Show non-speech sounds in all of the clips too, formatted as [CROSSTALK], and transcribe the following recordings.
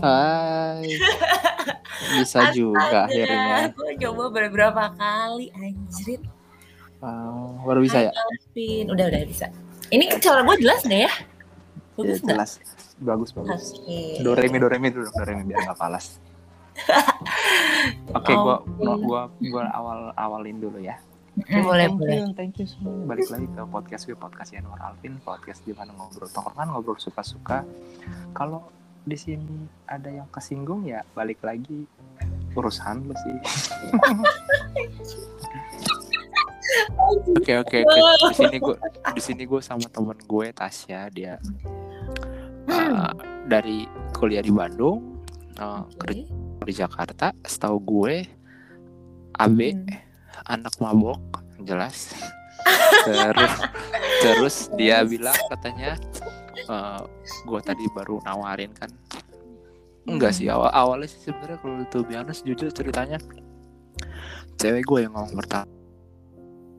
Hai. [LAUGHS] Bisa juga akhirnya. Gue coba beberapa kali anjrit. Wow, baru bisa ya? Alvin. Udah udah bisa. Ini suara gue jelas nggak ya? Ya, Bagus nggak? jelas. Bagus bagus. Oke. Do re mi do re mi dulu, do re mi biar nggak falas. [LAUGHS] Oke, gua, Oke. gua gua gua awal awalin dulu ya. Mm, boleh thank boleh. you, thank you semua. Balik lagi ke podcast gue, podcast Yanuar Alvin, podcast di mana ngobrol tongkrongan, ngobrol suka-suka. Kalau di sini ada yang kesinggung ya balik lagi urusan lu sih. Oke oke oke. Di sini gue di sini gue sama temen gue Tasya dia uh, dari kuliah di Bandung, uh, kerja di Jakarta. Setahu gue AB Hmm. anak mabok jelas. terus terus dia bilang katanya uh, gue tadi baru nawarin kan. Enggak sih awal awalnya sih sebenarnya kalau itu biasa jujur ceritanya cewek gue yang ngomong pertama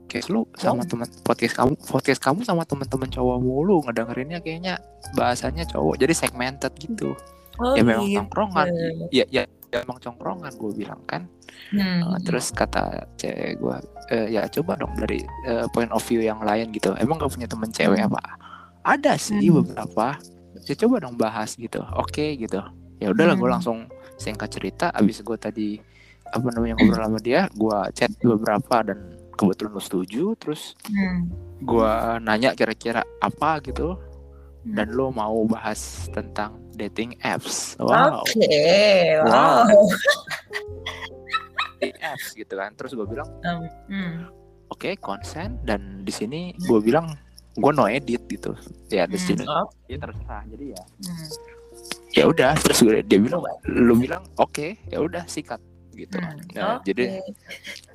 podcast lu sama Oh. teman podcast kamu podcast kamu sama teman-teman cowok mulu ngedengerinnya kayaknya bahasanya cowok jadi segmented gitu Oh, ya memang gitu. tongkrongan ya ya, ya emang tongkrongan gue bilang kan Hmm. Uh, terus kata cewek gue "Eh, ya coba dong dari uh, point of view yang lain gitu emang gak punya temen cewek Hmm. apa ada sih Hmm. beberapa ya coba dong bahas gitu oke gitu ya udahlah gue Hmm. langsung singkat cerita abis gue tadi apa namanya ngobrol sama dia gue chat beberapa dan kebetulan lo setuju terus Hmm. gue nanya kira-kira apa gitu Hmm. dan lo mau bahas tentang dating apps wow Oke, Wow. wow. [LAUGHS] dating apps gitu kan terus gue bilang Um, hmm. oke konsen dan di sini gue bilang gue no edit gitu. Ya di sini. Hmm. Oh, ya terserah. Jadi ya. Hmm. ya udah terus gue- dia bilang lu bilang oke. Ya udah sikat gitu. Hmm, nah, oke. jadi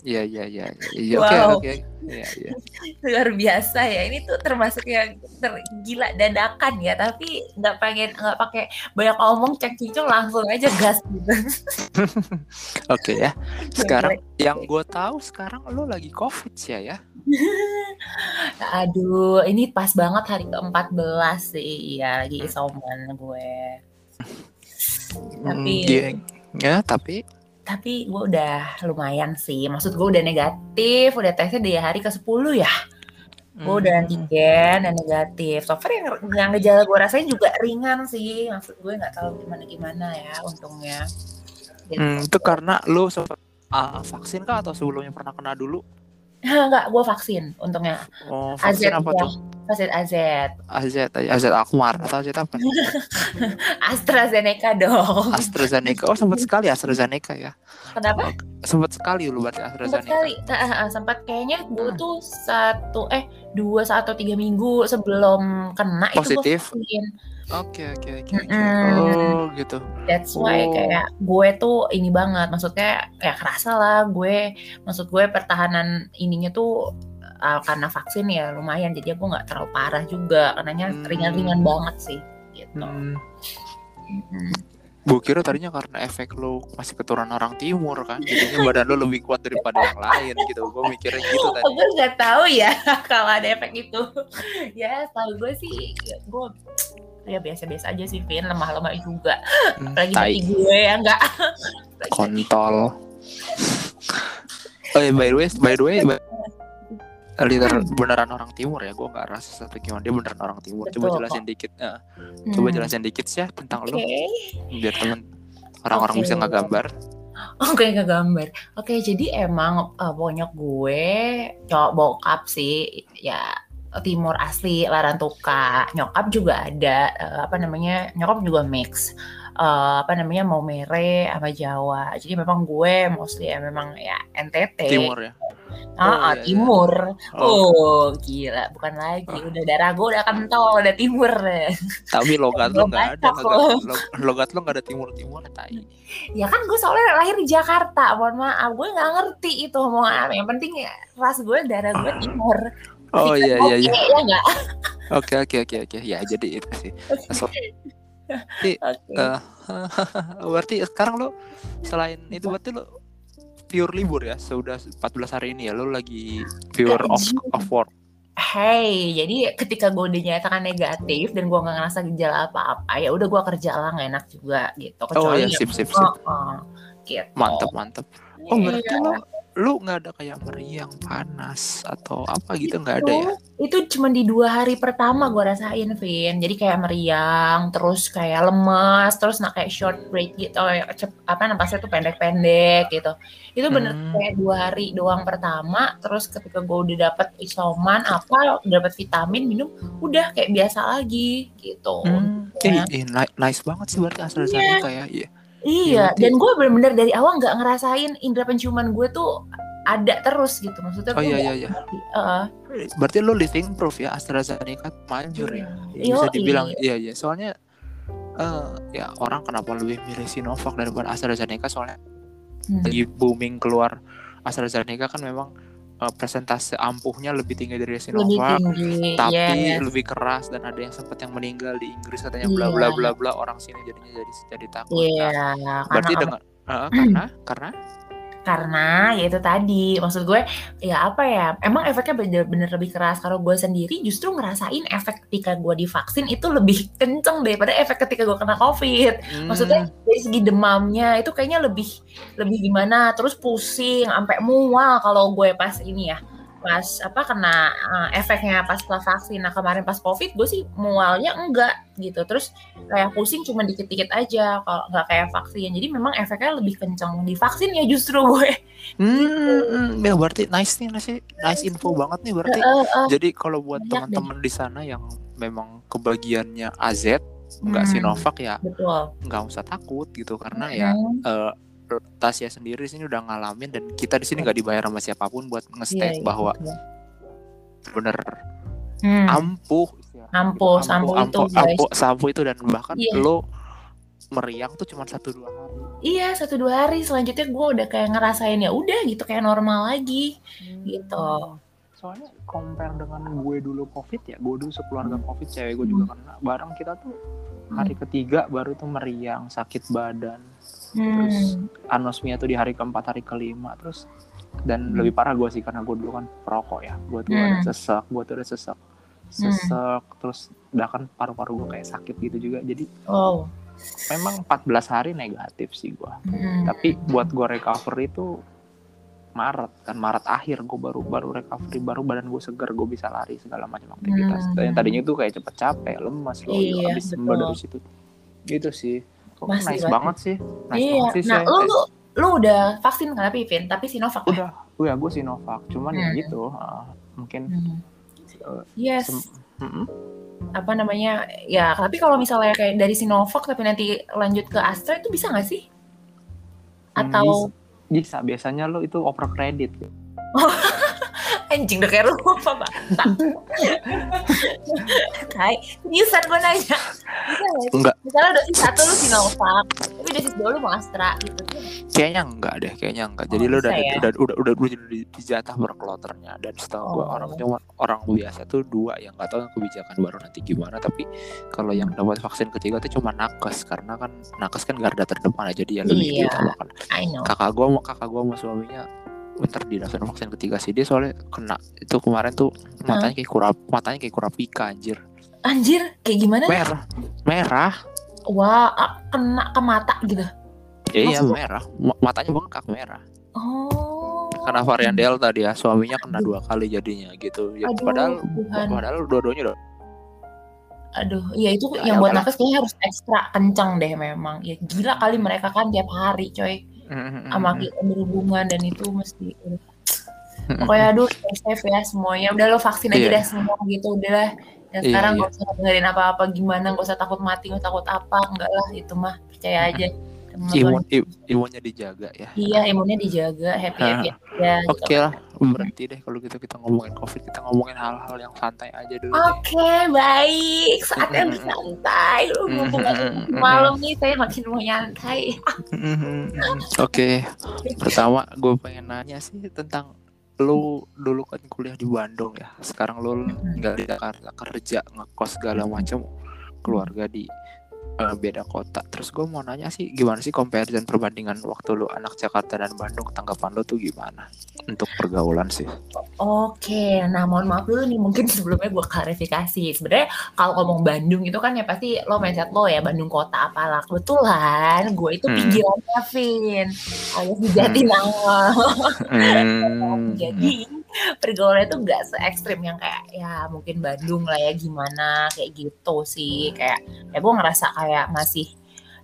ya ya ya ya oke Wow. oke. Ya ya luar biasa ya ini tuh termasuk yang tergila dadakan ya tapi nggak pengen nggak pakai banyak omong cek cincong langsung aja gas gitu. [LAUGHS] Oke ya sekarang yang gue tahu sekarang lu lagi covid sih ya [LAUGHS] aduh ini pas banget hari ke-14 sih ya lagi isoman gue. Tapi- Hmm, dia- ya tapi tapi gue udah lumayan sih. Maksud gue udah negatif udah tesnya di hari ke-10 ya? Gue udah hmm, antigen dan negatif. So far yang, yang gejala gue rasain juga ringan sih. Maksud gue nggak tahu gimana gimana ya untungnya. Gitu. hmm, itu karena lu sempat ah, vaksin kah atau sebelumnya pernah kena dulu? Enggak, gue vaksin untungnya. oh vaksin apa ya. tuh Vaksin AZ. AZ AZ Akmar atau AZ apa [LAUGHS] AstraZeneca dong. AstraZeneca oh sempat sekali AstraZeneca ya Kenapa? sempat sekali lu berarti Sempat AstraZeneca kali. Ah, ah, ah, sempat kayaknya gue Hmm. tuh satu eh dua atau tiga minggu sebelum kena Positif? itu gue vaksin. Oke oke oke. Oh gitu. That's why Oh. kayak gue tuh ini banget. Maksudnya ya kerasa lah gue. Maksud gue pertahanan ininya tuh uh, karena vaksin ya lumayan. Jadi aku nggak terlalu parah juga. Karenanya Hmm. ringan-ringan banget sih. Gitu. Hmm. Mm-mm. Gue kira tadinya karena efek lu masih keturunan orang timur kan, jadinya badan lu lebih kuat daripada yang lain gitu. Gue mikirnya gitu tadi. gue nggak tahu ya [LAUGHS] kalau ada efek itu ya tahu gue sih ya, gue ya biasa-biasa aja sih Vin lemah-lemah juga Hmm, apalagi tai. hati gue ya enggak kontol. Oh ya by the way, by the way, by- liter beneran orang timur ya. Gue nggak rasa satu gimana dia beneran orang timur. Coba Betul, jelasin dikit. eh, coba Hmm, jelasin dikit sih ya tentang oke lu biar temen orang-orang Oke. bisa nggak gambar. oke nggak gambar oke jadi emang uh, bonyok gue cowok bokap sih ya timur asli Larantuka nyokap juga ada eh, apa namanya nyokap juga mix Eh, apa namanya mau mere sama Jawa jadi memang gue mostly ya memang ya NTT Timur ya. Ah, Oh, ah, iya, iya. timur. Oh, Oh, gila, bukan lagi. Udah darah gue udah kental, udah timur tapi logat [LAUGHS] Belum nggak ada. Logat, log- logat lu nggak ada timur-timur. Tai. Ya kan gue soalnya lahir di Jakarta. Mohon maaf, gue nggak ngerti itu omongan. Yang penting ya, ras gue darah gue timur. Oh iya [LAUGHS] iya iya. Oke, ya? Oke oke oke oke. Ya jadi itu sih. [LAUGHS] So, [LAUGHS] Oke. eh, [LAUGHS] berarti sekarang lo selain itu berarti lo pure libur ya sudah 14 hari ini ya lo lagi pure Nggak off off work hey jadi ketika gue dinyatakan negatif dan gue nggak ngerasa gejala apa-apa ya udah gue kerja lah nggak enak juga gitu Oh kecuali ya ya sip sip sip. oh, oh, gitu Mantep mantep. Oh berarti Iya. lo lu nggak ada kayak meriang panas atau apa gitu nggak ada ya? itu cuma di dua hari pertama gue rasain Vin jadi kayak meriang terus kayak lemas terus nah kayak short break gitu kayak cep- apa napasnya tuh pendek-pendek gitu itu bener Hmm. kayak dua hari doang pertama terus ketika gue udah dapet isoman apa udah dapet vitamin minum udah kayak biasa lagi gitu Hmm. Ya. Eh, eh, ni- nice banget sih berarti AstraZeneca ya. Iya. Iya, dan gue bener-bener dari awal nggak ngerasain indera penciuman gue tuh ada terus gitu maksudnya Oh iya iya iya. ngerti. Heeh. Berarti lo living proof ya AstraZeneca manjur ya. Ya, bisa dibilang iya iya soalnya eh ya orang kenapa lebih milih Sinovac daripada AstraZeneca soalnya Hmm. lagi booming keluar AstraZeneca kan memang eh, presentase ampuhnya lebih tinggi dari lebih Sinovac tinggi tapi yes. lebih keras dan ada yang sempat yang meninggal di Inggris katanya Iya. bla bla bla bla orang sini jadinya jadi jadi takut. Iya, Nah, karena berarti dengan eh, karena karena karena ya itu tadi maksud gue ya apa ya emang efeknya bener-bener lebih keras. Kalau gue sendiri justru ngerasain efek ketika gue divaksin itu lebih [LAUGHS] kenceng daripada efek ketika gue kena covid. Maksudnya Hmm, dari segi demamnya itu kayaknya lebih lebih gimana. Terus pusing sampai mual kalau gue pas ini ya pas apa kena uh, efeknya pas setelah vaksin. Nah kemarin pas covid gue sih mualnya enggak gitu. Terus kayak pusing cuma dikit-dikit aja kalau nggak kayak vaksin. Jadi memang efeknya lebih kencang di vaksin ya justru gue. Hmm, hmm, ya berarti nice nih nice, nice info banget nih berarti. Eh, eh, Jadi kalau buat teman-teman di sana yang memang kebagiannya AZ nggak Hmm. Sinovac ya nggak usah takut gitu. Karena ya Hmm, eh, Tasya sendiri sini udah ngalamin dan kita di sini nggak dibayar sama siapa pun buat iya, nge-state iya, bahwa betul. bener. Hmm, ampuh ampuh sampo itu ampuh, guys. ampuh, itu dan bahkan Iya. lo meriang tuh cuma satu dua hari. Iya satu dua hari. Selanjutnya gue udah kayak ngerasain ya udah gitu kayak normal lagi. Gitu. Soalnya compare dengan gue dulu covid ya gue dulu sekeluarga covid cewek gue juga kena. Bareng kita tuh hari ketiga baru tuh meriang sakit badan terus Hmm. anosmia tuh di hari keempat hari kelima terus dan Hmm. lebih parah gue sih karena gue dulu kan perokok ya gue tuh ada Hmm. sesak gue tuh ada sesak sesak terus bahkan paru-paru gue kayak sakit gitu juga jadi Oh. memang 14 hari negatif sih gue Hmm. tapi buat gue recovery itu Maret kan Maret akhir gue baru baru recovery baru badan gue segar gue bisa lari segala macam aktivitas Hmm. yang tadinya tuh kayak cepet capek lemas loh Iya, habis sembuh dari situ gitu sih Kok Masih nice banget. banget sih nice iya. banget sih Nah, lu, lu lu udah vaksin kan tapi Vin, tapi Sinovac. ya? udah udah gue Sinovac cuman ya Hmm. gitu uh, mungkin Hmm. uh, Yes. sem- Mm-mm. Apa namanya? Ya, tapi kalau misalnya kayak dari Sinovac tapi nanti lanjut ke Astra itu bisa nggak sih? Atau bisa biasanya lo itu over kredit [LAUGHS] anjing udah kayak rumah pak Kai, seriusan gue nanya sih? Enggak. Misalnya dosis satu lu Sinovac Tapi dosis dua lu mau Astra gitu kayaknya enggak deh kayaknya enggak jadi Oh, lo udah, bisa ya? udah udah udah udah di, dijatah per kloternya dan setahu gue Oh. orang cuma orang biasa tuh dua yang nggak tahu kebijakan baru nanti gimana tapi kalau yang dapat vaksin ketiga tuh cuma nakes karena kan nakes kan garda terdepan aja dia lebih Iya. I know kakak gue kakak gue sama suaminya bentar divaksin vaksin ketiga sih dia soalnya kena itu kemarin tuh matanya kayak kurap matanya kayak kurapika anjir. Anjir, kayak gimana? merah merah. Wah, ah, kena ke mata gitu. Ya iya Maksudnya? merah. Ma- matanya bengkak merah. Oh. Karena varian delta dia suaminya kena dua kali jadinya gitu. Ya, Aduh, padahal Tuhan. padahal dua-duanya udah Aduh, iya itu Ya, yang buat nakes kayaknya harus ekstra kencang deh memang. Ya gila kali mereka kan tiap hari coy sama kita berhubungan dan itu mesti pokoknya aduh stay safe ya semuanya. Udah lo vaksin aja Iya. deh semua gitu udah lah. Dan Iya, sekarang iya. gak usah dengerin apa-apa gimana gak usah takut mati gak usah takut apa enggak lah itu mah percaya aja imun Tuhan. i- imunnya dijaga ya iya imunnya dijaga happy happy aja gitu. oke lah berhenti deh kalau gitu kita ngomongin covid kita ngomongin hal-hal yang santai aja dulu. Oke, baik. Saatnya. Lu mumpung lagi malam nih, saya makin mau nyantai. Oke, pertama gue pengen nanya sih tentang lu dulu kan kuliah di Bandung ya. Sekarang lu nggak di Jakarta kerja ngekos segala macam, keluarga di eh, beda kota. Terus gue mau nanya sih gimana sih comparison perbandingan waktu lu anak Jakarta dan Bandung tanggapan lu tuh gimana untuk pergaulan sih? Oke, nah mohon maaf dulu nih mungkin sebelumnya gue klarifikasi. Sebenarnya kalau ngomong Bandung itu kan ya pasti lo mindset lo ya Bandung kota apalah. Kebetulan gue itu Hmm. pinggiran Kevin, alias di Jatinangor. Hmm. [LAUGHS] Jadi pergaulannya tuh nggak se ekstrim yang kayak ya mungkin Bandung lah ya gimana kayak gitu sih. Kayak ya gue ngerasa kayak masih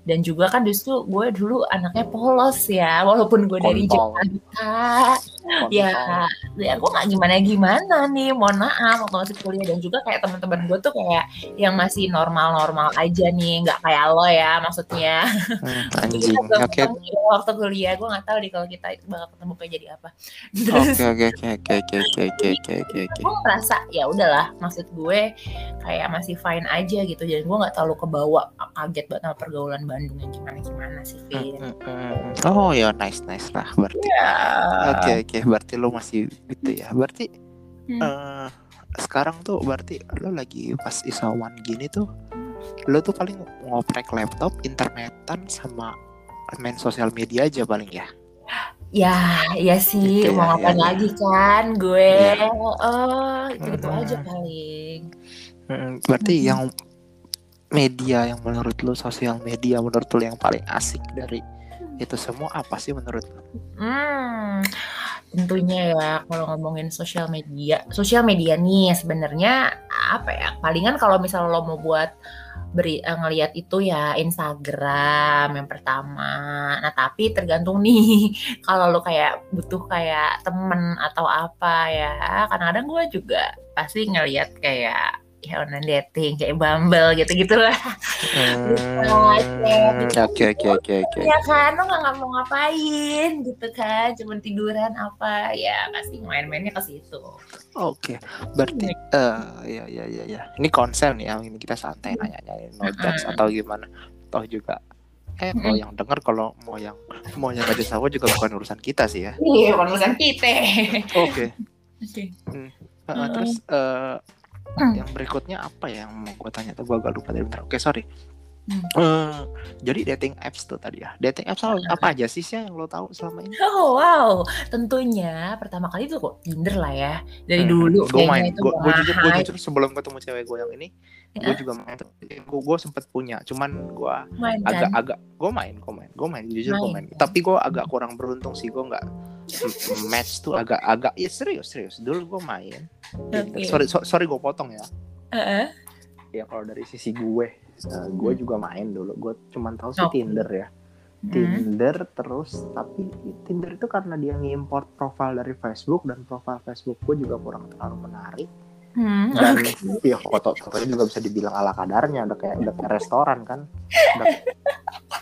dan juga kan justru gue dulu anaknya polos ya walaupun gue dari. Jakarta ya ya gue nggak gimana gimana nih mohon maaf waktu masih kuliah. Dan juga kayak teman-teman gue tuh kayak yang masih normal-normal aja nih nggak kayak lo ya maksudnya. Hmm, anjing. Oke. ketemu waktu kuliah gue nggak tahu deh kalau kita bakal ketemu kayak jadi apa. Oke oke oke oke oke oke oke oke. gue ngerasa ya udahlah maksud gue kayak masih fine aja gitu. Jadi gue nggak terlalu kebawa kaget banget sama pergaulan Bandung yang gimana gimana sih Vin Hmm, hmm, hmm. Oh ya nice nice lah berarti. ya Oke oke berarti lo masih gitu ya. Berarti Hmm. eh sekarang tuh berarti lo lagi pas isoman gini tuh lo tuh paling ngoprek laptop, internetan sama main sosial media aja paling ya. ya ya sih Gitu ya, mau ngapain ya, ya. lagi kan gue eh itu gitu Mhm. aja paling Hmm, berarti Mhm. yang media yang menurut lo sosial media menurut lo yang paling asik dari itu semua apa sih menurut lo? Hmm, tentunya ya kalau ngomongin sosial media, sosial media nih sebenarnya apa ya? Palingan kalau misalnya lo mau buat beri eh, ngelihat itu ya Instagram yang pertama. Nah, tapi tergantung nih [LAUGHS] kalau lo kayak butuh kayak temen atau apa ya. Kadang-kadang gue juga pasti ngelihat kayak ya online dating kayak Bumble. Hmm, Bisa, Oke oke oke oke. Ya kan, lo nggak mau ngapain gitu kan, cuman tiduran apa, ya pasti main-mainnya ke situ. Oke, berarti eh ya ya ya ya. Ini konsen ya, ini kita santai nanya-nyanyi no judge Mm-mm. atau gimana. Toh juga eh kalau yang denger kalau mau yang mau yang ada sawo juga bukan urusan kita sih ya. Iya, bukan urusan kita. Oke. Oke. Terus eh Hmm. yang berikutnya apa ya yang mau gue tanya tuh gue agak lupa tadi bentar. Oke, sorry. Hmm. Eh, jadi dating apps tuh tadi ya. Dating apps apa, apa aja sih sih yang lo tahu selama ini? Oh wow, tentunya pertama kali itu kok Tinder lah ya. Dari Hmm, dulu gue main itu gue jujur gue jujur sebelum ketemu cewek gue yang ini gue juga main gue gue sempet punya cuman gue kan. agak agak gue main gue main gue main jujur gue main Main. tapi gue agak kurang beruntung sih gue nggak match tuh agak agak ya serius serius dulu gue main Oke. sorry so- sorry gue potong ya Heeh. ya kalau dari sisi gue eh, gue juga main dulu gue cuman tahu sih Oke. Tinder ya Hmm. Tinder terus tapi Tinder itu karena dia ngimport profil dari Facebook dan profil Facebook gue juga kurang terlalu menarik Hmm, dan oke. ya foto fotonya juga bisa dibilang ala kadarnya udah kayak udah kayak restoran kan udah,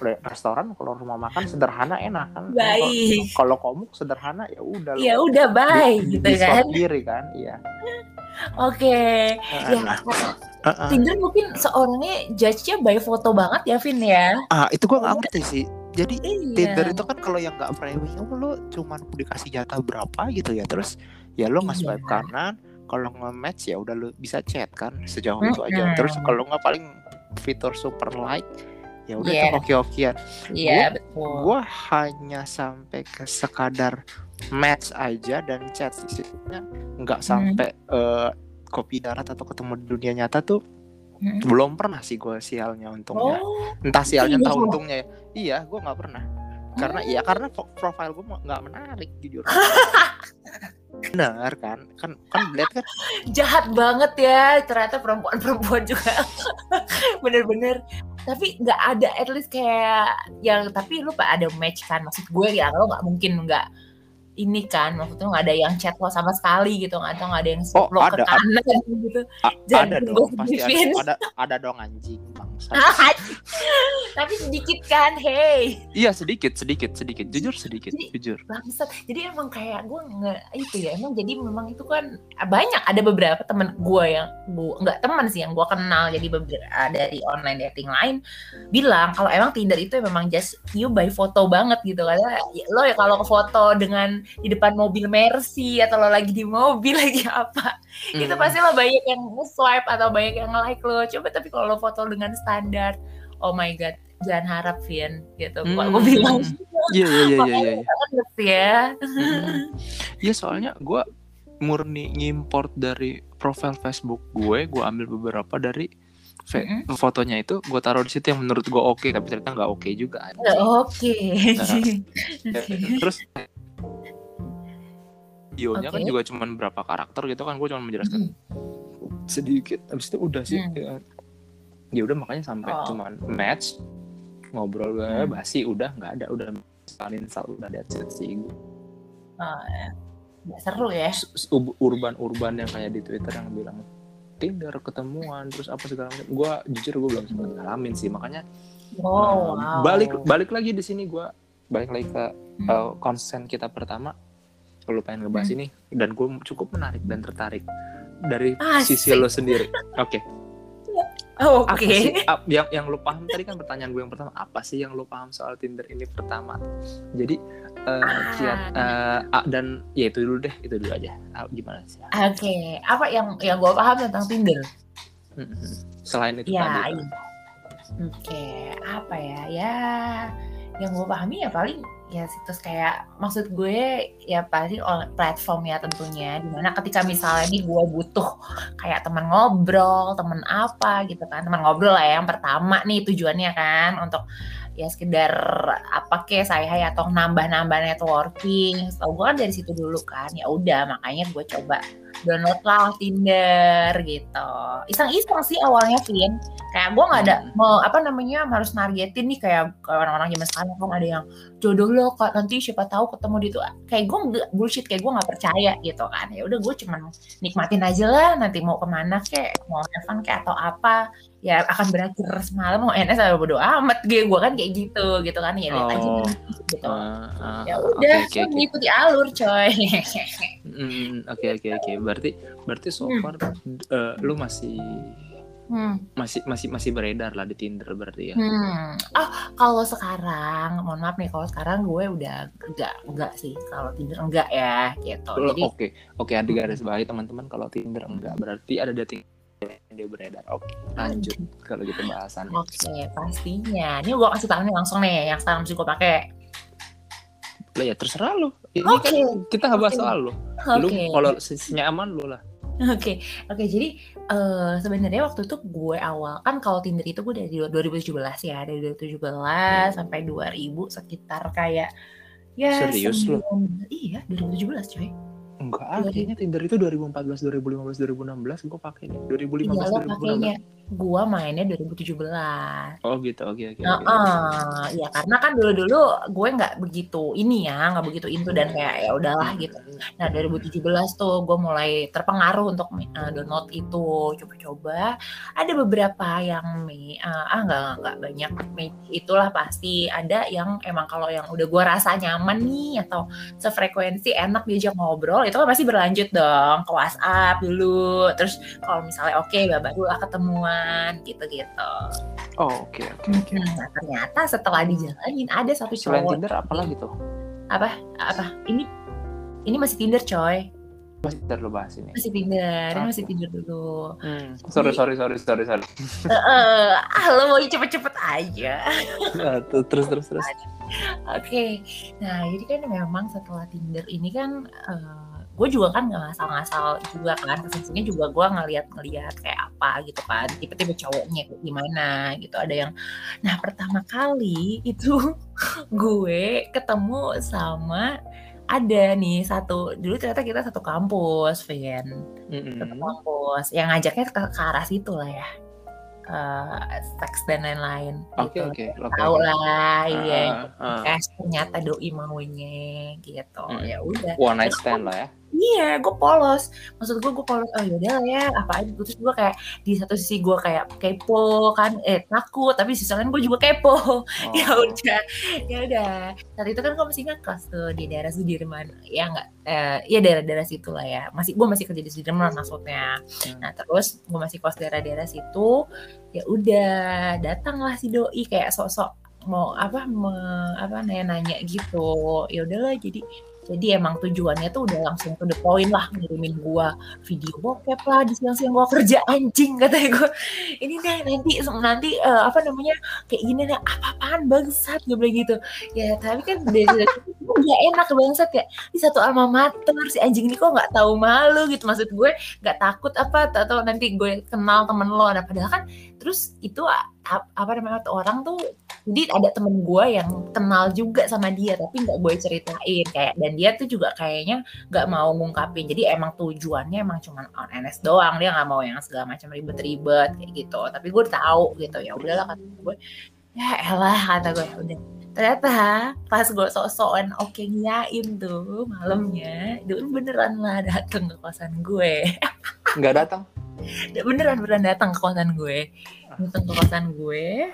udah [LAUGHS] restoran kalau rumah makan sederhana enak kan Baik. kalau komuk sederhana ya udah Ya udah bye di- gitu di kan. diri kan iya Oke. Ya, nah, uh, uh. Tinder mungkin seorangnya judge-nya by foto banget ya, Vin ya. ah itu gue nggak ngerti sih jadi Iya. Tinder itu kan kalau yang nggak premium lo cuman dikasih jatah berapa gitu ya terus ya lo nggak Iya. swipe kanan kalau nge-match ya udah lo bisa chat kan sejauh itu aja terus kalau nggak paling fitur super like ya udah Iya. tuh oke-okean Iya, betul. gue hanya sampai ke sekadar match aja dan chat sisanya nggak Hmm. sampai eh, kopi darat atau ketemu di dunia nyata tuh Hmm. belum pernah sih gue sialnya untungnya Oh, entah sialnya Iya. entah untungnya ya. iya gue nggak pernah karena ya karena pro- profil gue nggak menarik jujur [LAUGHS] benar kan kan kan lihat kan [LAUGHS] jahat banget ya. Ternyata perempuan-perempuan juga [LAUGHS] bener-bener. Tapi nggak ada at least kayak yang tapi lu pak ada match kan maksud gue ya lo nggak mungkin nggak ini kan maksudnya nggak ada yang chat lo sama sekali gitu nggak atau nggak ada yang Oh, lo ke ada, ada. kanan [LAUGHS] gitu. A- Jangan ada dong pasti ada, ada ada dong anjing bangsa [LAUGHS] tapi sedikit kan hey. Iya sedikit sedikit sedikit. Jujur sedikit Jadi- jujur. bangsat. Jadi emang kayak gue nggak itu ya emang jadi memang itu kan banyak. Ada beberapa temen gue yang gue nggak teman sih yang gue kenal. Jadi beberapa dari online dating lain bilang kalau emang Tinder itu memang just you by foto banget gitu. Karena ya, lo ya kalau ke foto dengan di depan mobil Mercy atau lo lagi di mobil [LAUGHS] lagi apa itu Hmm. pasti lo banyak yang swipe atau banyak yang like lo coba tapi kalau lo foto dengan standar oh my god jangan harap Vian gitu Hmm. aku bilang [LAUGHS] Iya iya iya iya. iya. banget ya Hmm. Iya soalnya gue murni ngimport dari profil Facebook gue, gue ambil beberapa dari fe- Mm-mm. fotonya itu gue taruh di situ yang menurut gue oke, tapi ternyata nggak oke juga. anjing. Nggak oke Nah. [LAUGHS] Oke. Terus videonya kan Oke. juga cuman berapa karakter gitu kan, gue cuma menjelaskan Mm. sedikit. Habis itu udah sih. Hmm. Ya, ya udah makanya sampai Oh. cuman match ngobrol gue Hmm. basi udah nggak ada udah salin sal udah it sih Oh, ya. Nggak seru ya urban-urban yang kayak di Twitter yang bilang Tinder ketemuan terus apa segala macam. Gue jujur gue belum sempat ngalamin sih makanya oh um, wow balik balik lagi di sini gue balik lagi ke Hmm. uh, konsen kita pertama kalau pengen ngebahas Hmm. ini dan gue cukup menarik dan tertarik dari Asik. sisi lo sendiri. Oke. Oh, Apa oke sih ap- yang yang lo paham tadi kan pertanyaan gue yang pertama apa sih yang lo paham soal Tinder ini pertama? Jadi uh, Ah. kiat uh, ah, dan ya itu dulu deh itu dulu aja. Ah, gimana sih? Oke, apa yang yang gue paham tentang Tinder? Selain itu Ya, tadi. iya. Oke, apa ya? Ya, yang gue pahami ya paling ya situs kayak maksud gue ya pasti platform ya tentunya. Di mana ketika misalnya nih gue butuh kayak teman ngobrol teman apa gitu kan. Teman ngobrol lah ya yang pertama nih tujuannya kan. Untuk ya sekedar apa ke saya hai atau nambah-nambah networking. Tau gue kan dari situ dulu kan. Ya udah makanya gue coba download lah Tinder gitu. Iseng-iseng sih awalnya Vin. Kayak gue nggak ada Hmm. mau apa namanya harus nargetin nih kayak kayak orang-orang zaman sekarang. Kan ada yang jodoh lo kak. Nanti siapa tahu ketemu di itu. Kayak gue nggak bullshit. Kayak gue nggak percaya gitu kan. Ya udah gue cuman nikmatin aja lah. Nanti mau ke mana kek? Mau Evan kek atau apa ya akan berakhir semalam mau NS atau bodo amat gue gue kan kayak gitu gitu kan ya lihat Oh. gitu Uh, uh, ya udah gue oke. mengikuti alur coy [LAUGHS] Oke oke oke. Berarti berarti so Hmm. far uh, lu masih hmm. masih masih masih beredar lah di Tinder berarti ya. Hmm. Oh, kalau sekarang, mohon maaf nih, kalau sekarang gue udah enggak, enggak sih. Kalau Tinder enggak ya, gitu. Jadi, Oke oke ada garis bawahi teman-teman kalau Tinder enggak berarti ada dating dia beredar. Oke lanjut kalau gitu bahasan. oke, pastinya. Ini gue kasih tahu nih langsung nih, yang sekarang mesti gue pakai. Lah ya terserah lu. Ini Oke. kan kita nggak bahas Oke. soal lu. Lu Oke, kalau sisinya aman lu lah. oke, oke. Jadi eh, sebenarnya waktu itu gue awal kan kalau Tinder itu gue dari 2017 ya, dari 2017 sampai 2000 sekitar kayak ya Serius lu? sembilan- Iya, 2017 coy. Enggak, ribu- kayaknya Tinder itu 2014, 2015, 2016 gue pakai nih. 2015, Iya, lo 2016. pakainya. Gue mainnya 2017. Oh gitu, oke oke. Nah, oke. eh, ya karena kan dulu-dulu gue nggak begitu ini ya, nggak begitu into dan kayak ya udahlah gitu. Nah 2017 tuh gue mulai terpengaruh untuk uh, download itu, coba-coba. Ada beberapa yang me, uh, ah nggak nggak- banyak itulah pasti ada yang emang kalau yang udah gue rasa nyaman nih atau sefrekuensi enak diajak ngobrol itu kan pasti berlanjut dong ke WhatsApp dulu. Terus kalau misalnya oke barulah ketemuan gitu-gitu. Oh oke oke oke. Nah, ternyata setelah dijalanin ada satu Selain cowok Tinder apa lagi tuh? apa ini ini masih Tinder coy Masih Tinder lo bahas ini. masih Tinder ini masih Tinder dulu Hmm. Sorry sorry sorry sorry sorry. eh ah lo mau cepet-cepet aja [LAUGHS] tu- terus terus terus. oke nah jadi kan memang setelah Tinder ini kan gue juga kan nggak ngasal-ngasal juga kan ke sini juga gue ngeliat-ngeliat kayak apa gitu kan tipe-tipe cowoknya kayak gimana gitu ada yang nah pertama kali itu [LAUGHS] gue ketemu sama ada nih satu dulu ternyata kita satu kampus Vian Mm-mm. satu kampus yang ngajaknya ke, ke arah situ lah ya Eh, seks dan lain-lain Oke gitu oke oke. tahu oke. lah iya ah. eh ternyata doi maunya gitu Hmm. ya udah One night stand lah ya. Iya gue polos. Maksud gue gue polos oh yaudah lah ya apa aja. Terus gue kayak di satu sisi gue kayak kepo kan eh takut tapi sisi lain gue juga kepo. [LAUGHS] Oh. ya udah ya udah. Saat itu kan gue masih ngekos tuh di daerah Sudirman. Ya nggak eh, ya daerah-daerah situ lah ya. Masih gue masih kerja di Sudirman maksudnya. Hmm. nah terus gue masih kos daerah-daerah situ ya udah datanglah si doi kayak sok-sok mau apa me- apa nanya-nanya gitu. Ya udahlah jadi jadi emang tujuannya tuh udah langsung to the point lah ngirimin gua video bokep lah di siang-siang gua kerja. Anjing katanya gua. Ini deh nanti nanti eh, apa namanya kayak gini deh apa-apaan bangsat gue bilang gitu. Ya tapi kan dari nggak enak bangsat ya di satu alma mater si anjing ini kok nggak tahu malu gitu. Maksud gue nggak takut apa atau nanti gue kenal temen lo ada padahal kan terus itu apa namanya orang tuh jadi ada temen gue yang kenal juga sama dia tapi nggak gue ceritain kayak dan dia tuh juga kayaknya nggak mau ngungkapin. Jadi emang tujuannya emang cuman on NS doang dia nggak mau yang segala macam ribet-ribet kayak gitu. Tapi gue tahu gitu ya udahlah kata gue ya elah kata gue ya udah. Ternyata pas gue sok-sokan oke ngiyain tuh malamnya itu beneran lah dateng ke kosan gue. Nggak datang beneran beneran datang ke kosan gue. Datang ke kosan gue.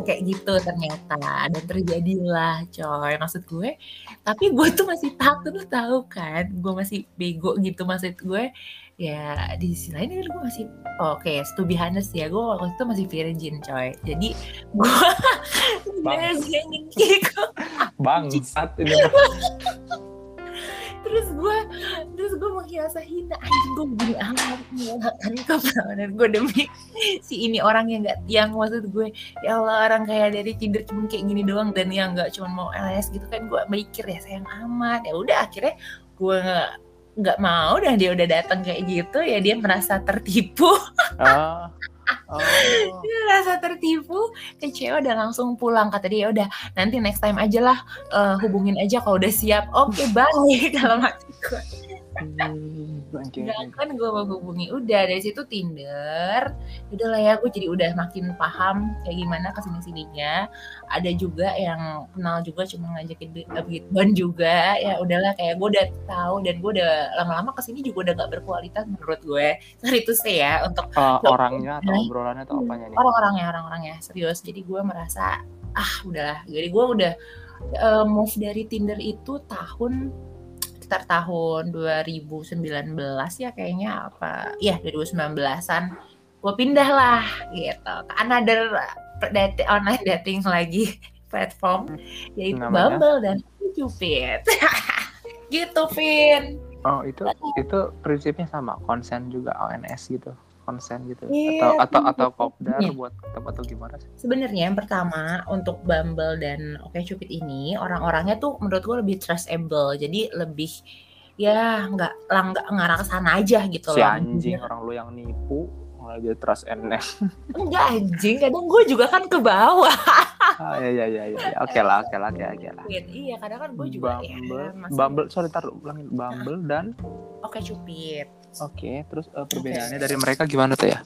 Kayak gitu ternyata. Dan terjadilah coy. Maksud gue tapi gue tuh masih takut lu tahu kan? Gue masih bego gitu maksud gue. Ya di sisi lain kan gue masih oke to be honest ya gue waktu itu masih virgin coy. Jadi gue [LAUGHS] Bang. bangsat ini. Terus gue gue menghiasa hina. Anjing gue begini amat kebenaran [LAUGHS] gue demi si ini orang yang nggak yang maksud gue. Ya Allah orang kayak dari Tinder cuma kayak gini doang dan yang nggak cuma mau LS gitu kan gue mikir ya sayang amat. Ya udah akhirnya gue nggak nggak mau dan dia udah datang kayak gitu ya dia merasa tertipu. [LAUGHS] Ah. Oh. dia merasa tertipu kecewa dan langsung pulang. Kata dia "Ya udah nanti next time aja lah eh, hubungin aja kalau udah siap. Oke bye. [LAUGHS] Dalam hati gue Hmm, Enggak kan gue mau hubungi. Udah dari situ Tinder. Udah lah ya gue jadi udah makin paham kayak gimana ke sini sininya ada juga yang kenal juga cuma ngajakin bi- eh, juga. Ya udahlah kayak gue udah tahu dan gue udah lama-lama ke sini juga udah gak berkualitas menurut gue. Sorry itu sih ya untuk Eh, orangnya atau obrolannya atau apanya nih? orang-orangnya orang-orangnya serius. Jadi gue merasa ah udahlah. Jadi gue udah eh, move dari Tinder itu tahun sekitar tahun 2019 ya kayaknya apa ya 2019an gue pindah lah gitu ke another dating, online dating lagi [LAUGHS] platform yaitu Namanya? Bumble dan Cupid [LAUGHS] gitu Vin. Oh itu itu prinsipnya sama konsen juga ONS gitu konsen gitu Iya, atau atau atau kopdar Iya. buat tetap atau gimana sih Sebenarnya yang pertama untuk Bumble dan OkCupid ini orang-orangnya tuh menurut gue lebih trustable. Jadi lebih ya nggak nggak ngarah ke sana aja gitu si loh. anjing orang lu yang nipu malah dia trust NS [LAUGHS] Enggak anjing, kadang gue juga kan ke bawah. ah, ya ya ya ya ya. oke lah oke lah oke oke lah iya, kadang kan gue juga ya Bumble masih Bumble sorry tar ulangin Bumble dan OkCupid. Oke terus eh, perbedaannya dari mereka gimana tuh ya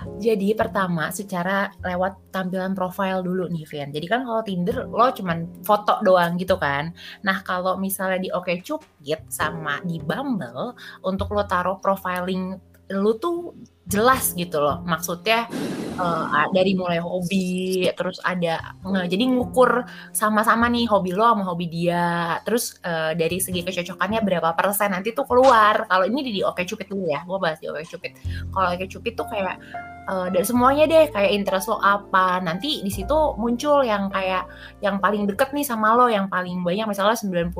Jadi pertama secara lewat tampilan profile dulu nih Vian. Jadi kan kalau Tinder lo cuman foto doang gitu kan. Nah kalau misalnya di OkCupid sama di Bumble untuk lo taruh profiling lu tuh jelas gitu loh. Maksudnya eh, dari mulai hobi terus ada nge- jadi ngukur sama-sama nih hobi lo sama hobi dia. Terus eh, dari segi kecocokannya berapa persen nanti tuh keluar. Kalau ini di, di OkCupid dulu ya. Gue bahas di OkCupid. Kalau OkCupid tuh kayak eh, dari semuanya deh kayak interest lo apa nanti di situ muncul yang kayak yang paling deket nih sama lo yang paling banyak misalnya 99%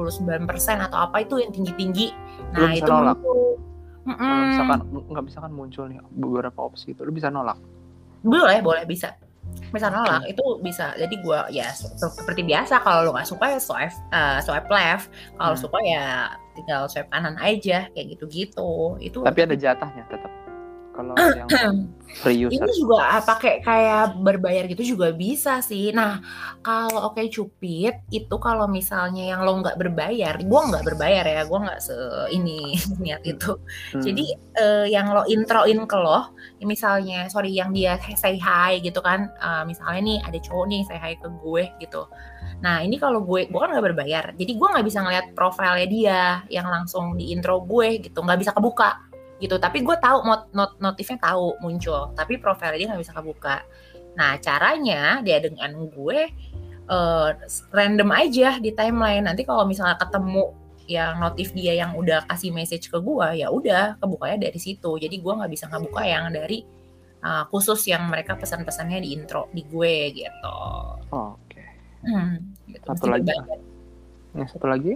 atau apa itu yang tinggi-tinggi nah bisa itu Kalau Mm-mm. misalkan nggak bisa kan muncul nih beberapa opsi itu lu bisa nolak. Boleh boleh bisa. Bisa nolak itu bisa. Jadi gua ya se- seperti biasa kalau lo nggak suka ya swipe eh, swipe left. Kalau Hmm. suka ya tinggal swipe kanan aja kayak gitu-gitu. Itu tapi ada jatahnya tetap kalau yang free user Ini juga ah, pakai kayak berbayar gitu juga bisa sih. Nah, kalau oke cupid itu kalau misalnya yang lo nggak berbayar, gua nggak berbayar ya, gua nggak se ini [LAUGHS] niat itu. Hmm. Jadi eh, yang lo introin ke lo, misalnya sorry yang dia say hi gitu kan, eh, misalnya nih ada cowok nih say hi ke gue gitu. Nah ini kalau gue, gue kan nggak berbayar, jadi gue nggak bisa ngeliat profilnya dia yang langsung di intro gue gitu, nggak bisa kebuka gitu. Tapi gue tahu not, not, notifnya tahu muncul, tapi profilnya dia nggak bisa kebuka. Nah caranya dia dengan gue eh, random aja di timeline. Nanti kalau misalnya ketemu yang notif dia yang udah kasih message ke gue, ya udah kebukanya dari situ. Jadi gue nggak bisa ngebuka yang dari uh, khusus yang mereka pesan-pesannya di intro di gue gitu. oke Hmm, gitu. Satu Mesti lagi. Yang satu lagi?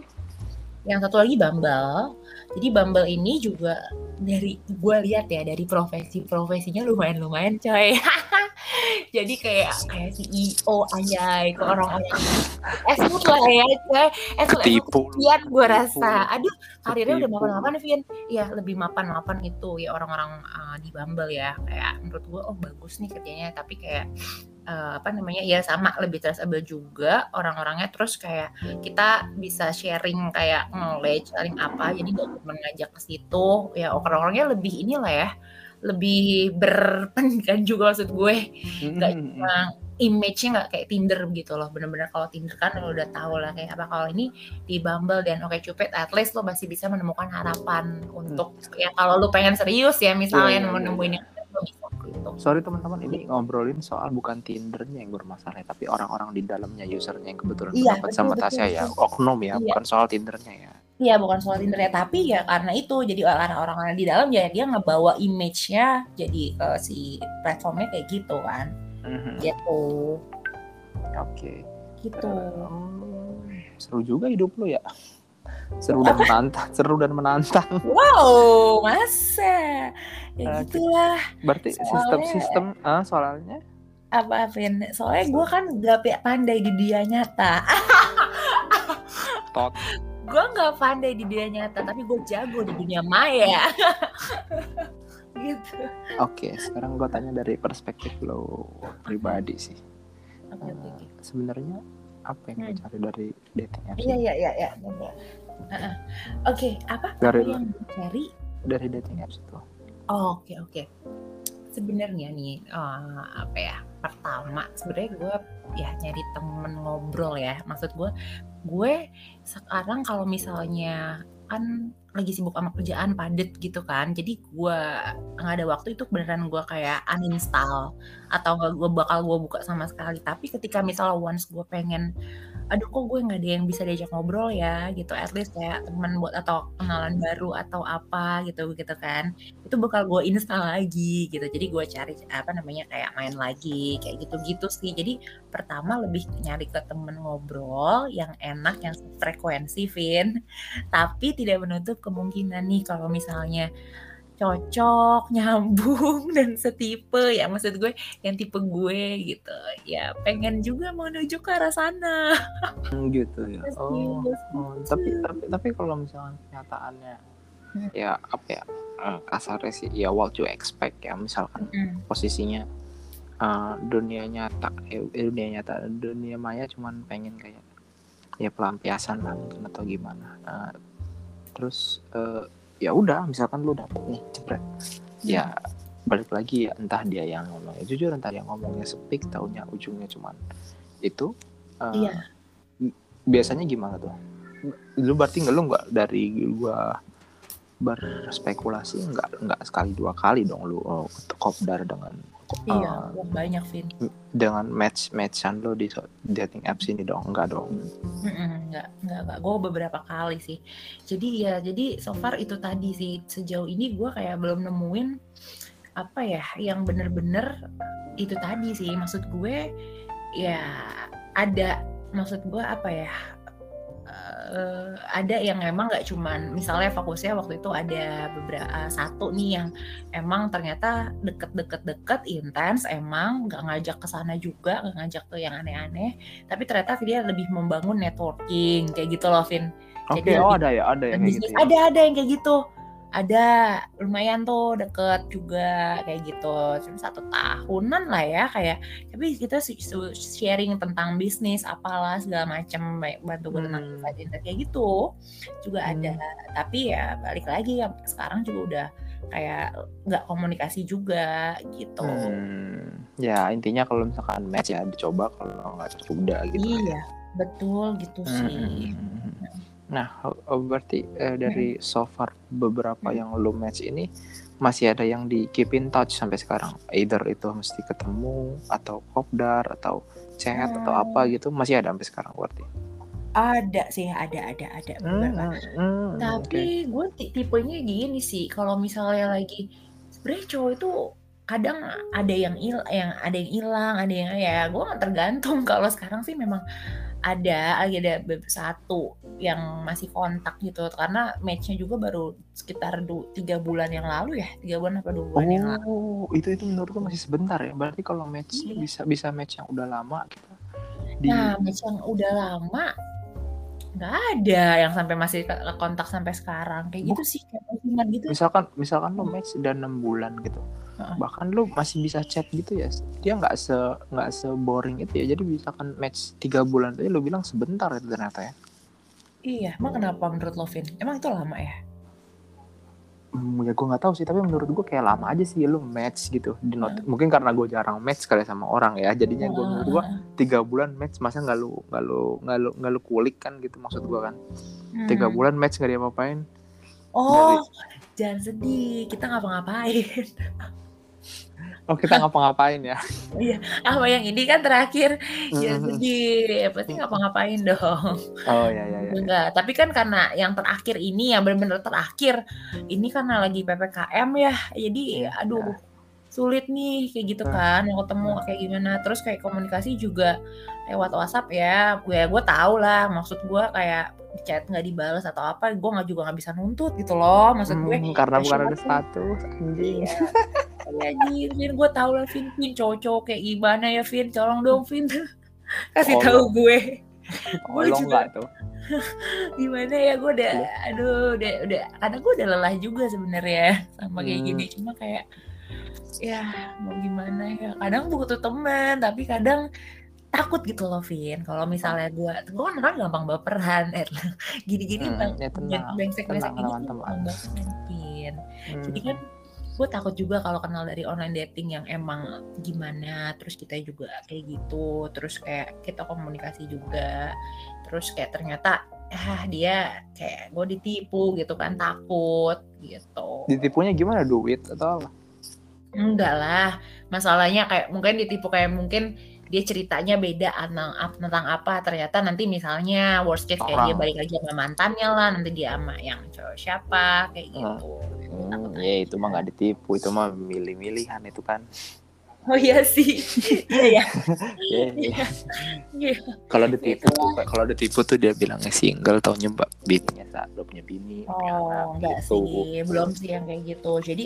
Yang satu lagi Bumble. Jadi Bumble ini juga dari gue lihat ya dari profesi-profesinya lumayan-lumayan coy. [LAUGHS] Jadi kayak kayak CEO anjay ke orang-orang esmut lah ya coy. Esmut. Kian gue rasa. Aduh karirnya udah mapan-mapan Vin. Iya lebih mapan-mapan itu ya orang-orang uh, di Bumble ya. Kayak menurut gue oh bagus nih kerjanya. Tapi kayak eh, apa namanya ya sama lebih traceable juga orang-orangnya. Terus kayak kita bisa sharing kayak knowledge sharing apa jadi nggak cuma ngajak ke situ. Ya orang-orangnya lebih inilah ya lebih berpendidikan juga maksud gue. Nggak Mm, cuma image-nya nggak kayak Tinder gitu loh. Bener-bener kalau Tinder kan lo udah tahu lah kayak apa. Kalau ini di Bumble dan Oke Cupid at least lo masih bisa menemukan harapan untuk ya kalau lo pengen serius ya misalnya iya, mau iya, nemuin yang Sorry teman-teman, ini ngobrolin soal bukan Tindernya yang bermasalah, ya, tapi orang-orang di dalamnya usernya yang kebetulan Iya, dapat betul, sama betul, Tasya ya, betul. oknum ya, Iya. bukan soal Tindernya ya. Iya bukan soal Tinder ya tapi ya karena itu jadi karena orang-orang di dalam ya dia ngebawa image-nya jadi ke si platformnya kayak gitu kan Mhm. gitu Oke. gitu Hmm, seru juga hidup lu ya. Seru dan menantang, seru dan menantang. wow masa ya Oke. gitulah Berarti Soalnya- sistem-sistem ah, soalnya apa Vin soalnya gue kan gak pandai di dunia nyata tot gue nggak pandai di dunia nyata tapi gue jago di dunia maya [LAUGHS] gitu Oke, sekarang gue tanya dari perspektif lo pribadi sih. oke oke oke Sebenarnya apa yang Hmm. cari dari dating apps? iya iya iya iya oke apa Dari apa yang dicari Dari dating apps itu. Oh, Oke oke. Sebenarnya nih eh, apa ya? Pertama sebenarnya gue ya nyari temen ngobrol ya. Maksud gue, gue sekarang kalau misalnya kan lagi sibuk sama kerjaan padet gitu kan. Jadi gue nggak ada waktu itu beneran gue kayak uninstall. Atau nggak gue bakal gue buka sama sekali. Tapi ketika misalnya once gue pengen aduh kok gue nggak ada yang bisa diajak ngobrol ya? Gitu. At least kayak teman buat atau kenalan baru atau apa gitu gitu kan. Itu bakal gue install lagi gitu. Jadi gue cari apa namanya kayak main lagi kayak gitu-gitu sih. Jadi pertama lebih nyari ke temen ngobrol yang enak yang frekuensi Vin. Tapi tidak menutup kemungkinan nih kalau misalnya cocok nyambung [LAUGHS] dan setipe ya maksud gue yang tipe gue gitu. Ya pengen juga menuju ke arah sana. Hmm, gitu ya. Oh, Serius, oh, tapi tapi tapi kalau misalnya kenyataannya Hmm. ya apa ya eh, kasarnya sih ya what you expect ya. Misalkan Mm, posisinya eh, dunia nyata eh, dunia nyata dunia maya cuman pengen kayak ya pelampiasan lah mungkin atau gimana. Eh, terus eh, ya udah misalkan lu dapet nih jebret. Ya balik lagi ya entah dia yang ngomongnya jujur entah dia ngomongnya sepik taunya ujungnya cuman itu eh, Iya. biasanya gimana tuh? Lu berarti nggak lu nggak dari gua berspekulasi? Nggak nggak sekali dua kali dong lu oh, kopdar dengan iya eh, banyak Vin dengan match matchan lo di dating apps ini dong enggak dong Mm-mm, Enggak, enggak, enggak. Gue beberapa kali sih. Jadi ya, jadi so far itu tadi sih. Sejauh ini gue kayak belum nemuin apa ya, yang bener-bener itu tadi sih. Maksud gue ya ada, maksud gue apa ya, eh, ada yang emang nggak cuman, misalnya fokusnya waktu itu ada beberapa satu nih yang emang ternyata deket-deket-deket intens, emang nggak ngajak ke sana juga, nggak ngajak ke yang aneh-aneh tapi ternyata dia lebih membangun networking kayak gitu loh Vin. Oke Jadi oh ada ya ada yang kayak gitu ya. ada ada yang kayak gitu ada lumayan tuh deket juga kayak gitu cuma satu tahunan lah ya kayak tapi kita sharing tentang bisnis apalah segala macam bantu gue tentang Hmm. insight kayak gitu juga Hmm. ada tapi ya balik lagi ya sekarang juga udah kayak nggak komunikasi juga gitu Hmm, ya intinya kalau misalkan match ya dicoba kalau nggak cocok udah gitu ya. iya betul gitu Hmm, sih hmm, hmm, hmm. Nah oh, oh, berarti eh, dari so far beberapa Hmm. yang lo match ini masih ada yang di keep in touch sampai sekarang either itu mesti ketemu atau kopdar atau chat atau Hmm. apa gitu masih ada sampai sekarang berarti ada sih ada ada ada beberapa Hmm, hmm, oke. Tapi gue ti- tipenya gini sih, kalau misalnya lagi sebenarnya cowok itu kadang ada yang il yang ada yang hilang ada yang ya gue tergantung [LAUGHS] kalau sekarang sih memang ada lagi ada satu yang masih kontak gitu karena matchnya juga baru sekitar du- tiga bulan yang lalu ya tiga bulan apa dua bulan yang lalu Oh, itu itu menurut gue masih sebentar ya. Berarti kalau match Iya. bisa bisa match yang udah lama gitu. Di nah match yang udah lama nggak ada yang sampai masih kontak sampai sekarang kayak Bu- gitu sih kayak gitu misalkan misalkan lo match udah enam bulan gitu. Bahkan lo masih bisa chat gitu ya. Dia nggak se nggak se boring itu ya. Jadi misalkan match tiga bulan tadi lo bilang sebentar itu ternyata ya. iya emang kenapa menurut lo Vin emang itu lama ya Hmm, ya gue nggak tahu sih tapi menurut gue kayak lama aja sih lo match gitu di not- mungkin karena gue jarang match kali sama orang ya jadinya gue menurut gue tiga bulan match masa nggak lu nggak lu nggak lu nggak lu kulik kan gitu maksud gue kan tiga Hmm. bulan match nggak dia apain Oh, jangan sedih. Kita ngapa-ngapain. [LAUGHS] oh kita ngapa-ngapain ya [LAUGHS] Apa yang ini kan terakhir. Mhm. sedih. Pasti ngapa-ngapain dong. oh ya ya ya Enggak. Tapi kan karena yang terakhir ini, yang benar-benar terakhir, ini karena lagi PPKM ya. Jadi, Iya. aduh, sulit nih kayak gitu kan. Yang ketemu kayak gimana. Terus kayak komunikasi juga lewat WhatsApp ya. Gue gue tahu lah. Maksud gue kayak chat nggak dibalas atau apa, gue nggak juga nggak bisa nuntut gitu loh. Maksud gue. Hmm, karena bukan ada status anjing. Iya. Anjir, Vin, gue tau lah Vin, Vin cowok-cowok kayak gimana ya Vin, tolong dong Vin, [LAUGHS] kasih tahu gue. [LAUGHS] Tolong juga- tuh? [LAUGHS] Gimana ya gue udah, Iya. aduh, udah, udah, karena gue udah lelah juga sebenarnya sama kayak Hmm. gini, cuma kayak ya mau gimana ya, kadang butuh teman, tapi kadang takut gitu loh Vin, kalau misalnya gue, gue kan orang gampang baperan, [LAUGHS] eh, gini-gini Hmm, bang, ya tenang gini tuh gampang baperan Vin. Hmm. Jadi kan gue takut juga kalau kenal dari online dating yang emang gimana, terus kita juga kayak gitu, terus kayak kita komunikasi juga, terus kayak ternyata ah dia kayak gue ditipu gitu kan takut gitu. ditipunya gimana duit atau apa Enggak lah, masalahnya kayak mungkin ditipu kayak mungkin dia ceritanya beda tentang tentang apa ternyata nanti misalnya worst case kayak dia balik lagi sama mantannya lah nanti dia sama yang cowok siapa kayak gitu. Hmm, ya itu mah nggak ditipu itu mah milih-milihan itu kan Oh iya sih. Iya ya. Ya, ya. Iya. kalau ditipu kalau ditipu tuh dia bilangnya single taunya mbak bininya saat lo punya bini Oh, enggak gitu. sih. Belum sih yang kayak gitu. Jadi,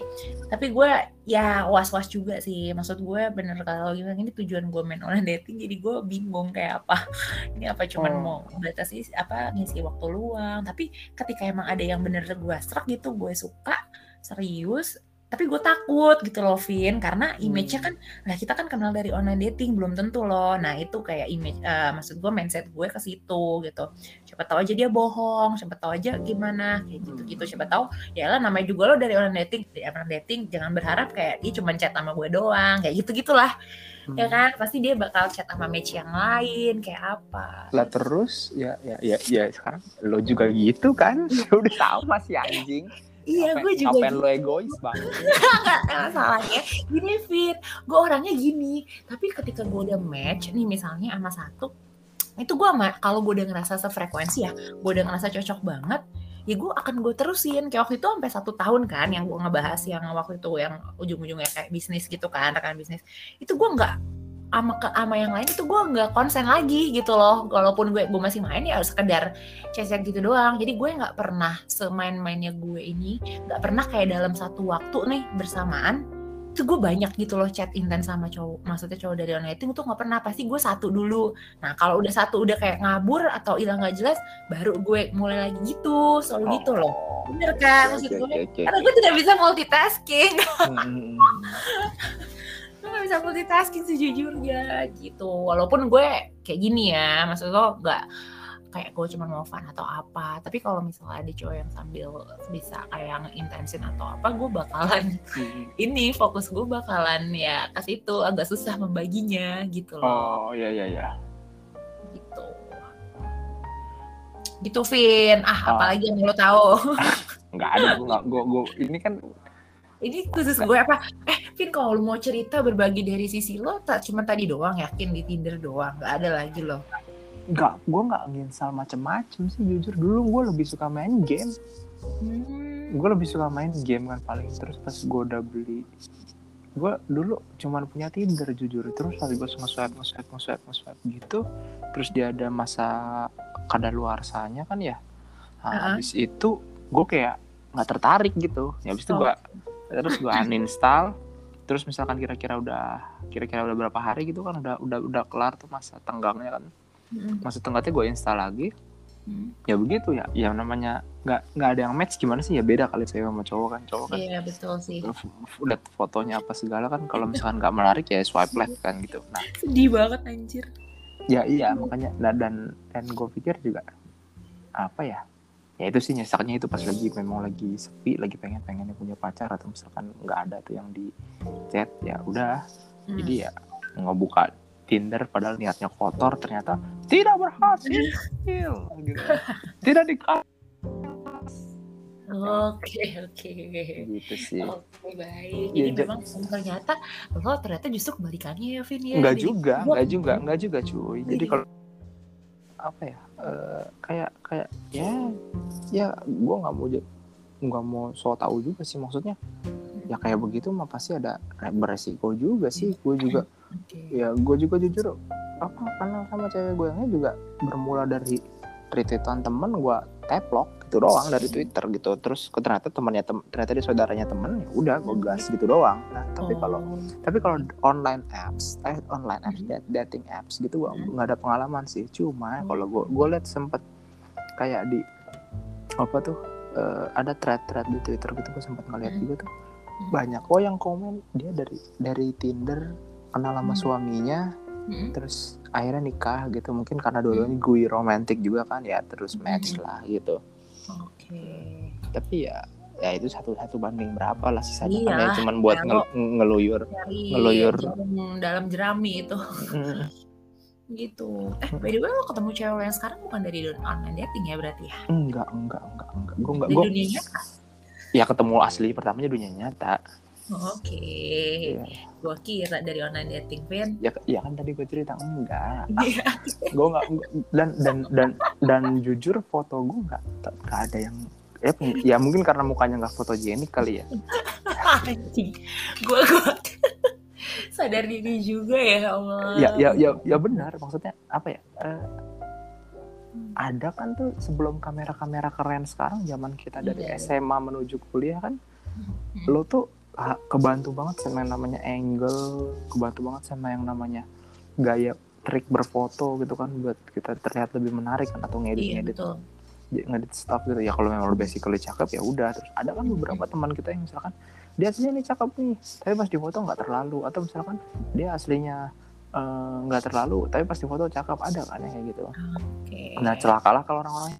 tapi gue ya was-was juga sih. Maksud gue bener kalau bilang ini tujuan gue main online dating, jadi gue bingung kayak apa. [LAUGHS] Ini apa cuman Hmm. mau batasi apa ngisi waktu luang. Tapi ketika emang ada yang bener gue serak gitu, gue suka serius. Tapi gue takut gitu loh, Vin, karena image-nya kan, nah kita kan kenal dari online dating, belum tentu loh. Nah itu kayak image, eh, maksud gue mindset gue ke situ gitu. Siapa tahu aja dia bohong, siapa tahu aja gimana, kayak gitu-gitu. Siapa tahu, ya lah namanya juga lo dari online dating, dari online dating, jangan berharap kayak dia cuma chat sama gue doang, kayak gitu-gitulah. Ya Hmm. kan, pasti dia bakal chat sama match yang lain, kayak apa. lah terus ya ya ya ya sekarang lo juga gitu kan [LAUGHS] udah sama si anjing Iya, gue juga ngapain gitu. lo egois banget [LAUGHS] Nggak, masalahnya. Gini Fit. Gue orangnya gini. Tapi ketika gue udah match nih misalnya sama satu itu gue kalau gue udah ngerasa sefrekuensi ya gue udah ngerasa cocok banget ya gue akan gue terusin. Kayak waktu itu sampai satu tahun kan yang gue ngebahas yang waktu itu yang ujung-ujungnya kayak bisnis gitu kan rekan bisnis. Itu gue nggak sama ke sama yang lain itu gue nggak konsen lagi gitu loh. Walaupun gue gue masih main ya harus sekedar chat gitu doang. Jadi gue nggak pernah semain-mainnya gue ini nggak pernah kayak dalam satu waktu nih bersamaan itu gue banyak gitu loh chat intens sama cowok maksudnya cowok dari online dating tuh nggak pernah. Pasti gue satu dulu. Nah kalau udah satu udah kayak ngabur atau hilang nggak jelas baru gue mulai lagi gitu. Selalu gitu loh. Oh, bener kan maksud oke, gue? oke, oke. karena gue tidak bisa multitasking. Hmm, [LAUGHS] gue gak bisa multitasking sejujurnya gitu. Walaupun gue kayak gini ya maksud lo nggak kayak gue cuma mau fun atau apa. Tapi kalau misalnya ada cowok yang sambil bisa kayak ngeintensin atau apa gue bakalan hmm. [LAUGHS] [LAUGHS] ini fokus gue bakalan ya ke situ agak susah membaginya gitu loh. Oh ya ya ya gitu. Gitu Vin. Ah Ah. apalagi yang lo tahu? [LAUGHS] Nggak ada gue gue ini kan ini khusus gue apa? Eh Vin kalau lu mau cerita berbagi dari sisi lo tak cuma tadi doang yakin di Tinder doang nggak ada lagi lo. Nggak gue nggak nginstal macem-macem sih jujur. Dulu gue lebih suka main game. Hmm. gue lebih suka main game kan paling terus pas gue udah beli. Gue dulu cuman punya Tinder jujur. Terus pas gue nge-swipe nge-swipe nge-swipe nge-swipe gitu. Terus dia ada masa kadaluarsanya kan ya. Nah, Uh-uh. habis itu gue kayak nggak tertarik gitu. Ya habis itu Oh. gue terus gue uninstall terus misalkan kira-kira udah kira-kira udah berapa hari gitu kan udah udah udah kelar tuh masa tenggangnya kan Mm, masa tenggangnya gue install lagi mm. ya begitu ya yang namanya nggak nggak ada yang match gimana sih ya beda kali cewek sama cowok kan cowok kan Iya betul sih. udah fotonya apa segala kan kalau misalkan nggak menarik ya swipe left kan gitu nah Sedih banget anjir. ya iya makanya nah, dan dan gue pikir juga apa ya ya itu sih nyesaknya itu pas lagi memang lagi sepi lagi pengen pengennya punya pacar atau misalkan nggak ada tuh yang di chat ya udah Mm. jadi ya ngebuka Tinder padahal niatnya kotor ternyata tidak berhasil gitu [LAUGHS] tidak dikasih Oke oke. gitu sih Oke baik. Ya, Jadi ja- memang ternyata lo ternyata justru kebalikannya ya Vin ya. Enggak juga, enggak juga, enggak juga cuy. Jadi Iya. kalau apa ya? eh, kayak kayak ya ya gue nggak mau nggak mau so tahu juga sih maksudnya ya kayak begitu mah pasti ada beresiko juga sih gue juga Oke. ya gue juga jujur apa kenal sama cewek gue yang juga bermula dari retweetan temen gue teplok gitu doang dari twitter gitu. Terus kok ternyata temannya tem ternyata dia saudaranya temen ya udah gue gas gitu doang. Nah tapi kalau Oh, tapi kalau online apps eh online apps dat- dating apps gitu gua Mhm. nggak ada pengalaman sih. Cuma Oh. kalau gua gua liat sempet kayak di apa tuh eh, ada thread-thread di twitter gitu gua sempet ngeliat Mhm. juga tuh. Mhm. banyak kok yang komen dia dari dari tinder kenal sama suaminya mm, terus akhirnya nikah gitu. Mungkin karena dua-duanya gue romantis juga kan ya terus match lah gitu Oke. tapi ya ya itu satu satu banding berapa lah sisanya kan ya Iyalah, cuman buat ya, ngel- ngeluyur Ngeluyur. dalam jerami itu Mm, gitu. Eh by the way lo ketemu cewek yang sekarang bukan dari online dating ya berarti ya? enggak enggak enggak enggak gue enggak gue dunia nyata. ya ketemu asli pertamanya dunia nyata Oke. Iya. Gua kira dari online dating Vin. ya ya kan tadi gue cerita enggak Iya. gue enggak dan dan dan dan jujur foto gue enggak enggak ada yang ya, ya mungkin karena mukanya enggak fotogenik kali ya [LAUGHS] Anjing. Gua gua [LAUGHS] sadar diri juga ya Allah. ya ya ya ya benar maksudnya apa ya eh, ada kan tuh sebelum kamera-kamera keren sekarang zaman kita dari Iya. SMA menuju kuliah kan Hmm. lo tuh kebantu banget sama yang namanya angle kebantu banget sama yang namanya gaya trik berfoto gitu kan buat kita terlihat lebih menarik kan atau ngedit Iya ngedit betul. ngedit stuff gitu. Ya kalau memang lo basically cakep ya udah. Terus ada kan beberapa teman kita yang misalkan dia aslinya nih cakep nih tapi pas di foto nggak terlalu. Atau misalkan dia aslinya eh, nggak terlalu tapi pas di foto cakep. Ada kan yang kayak gitu. Oke. nah celakalah kalau orang-orang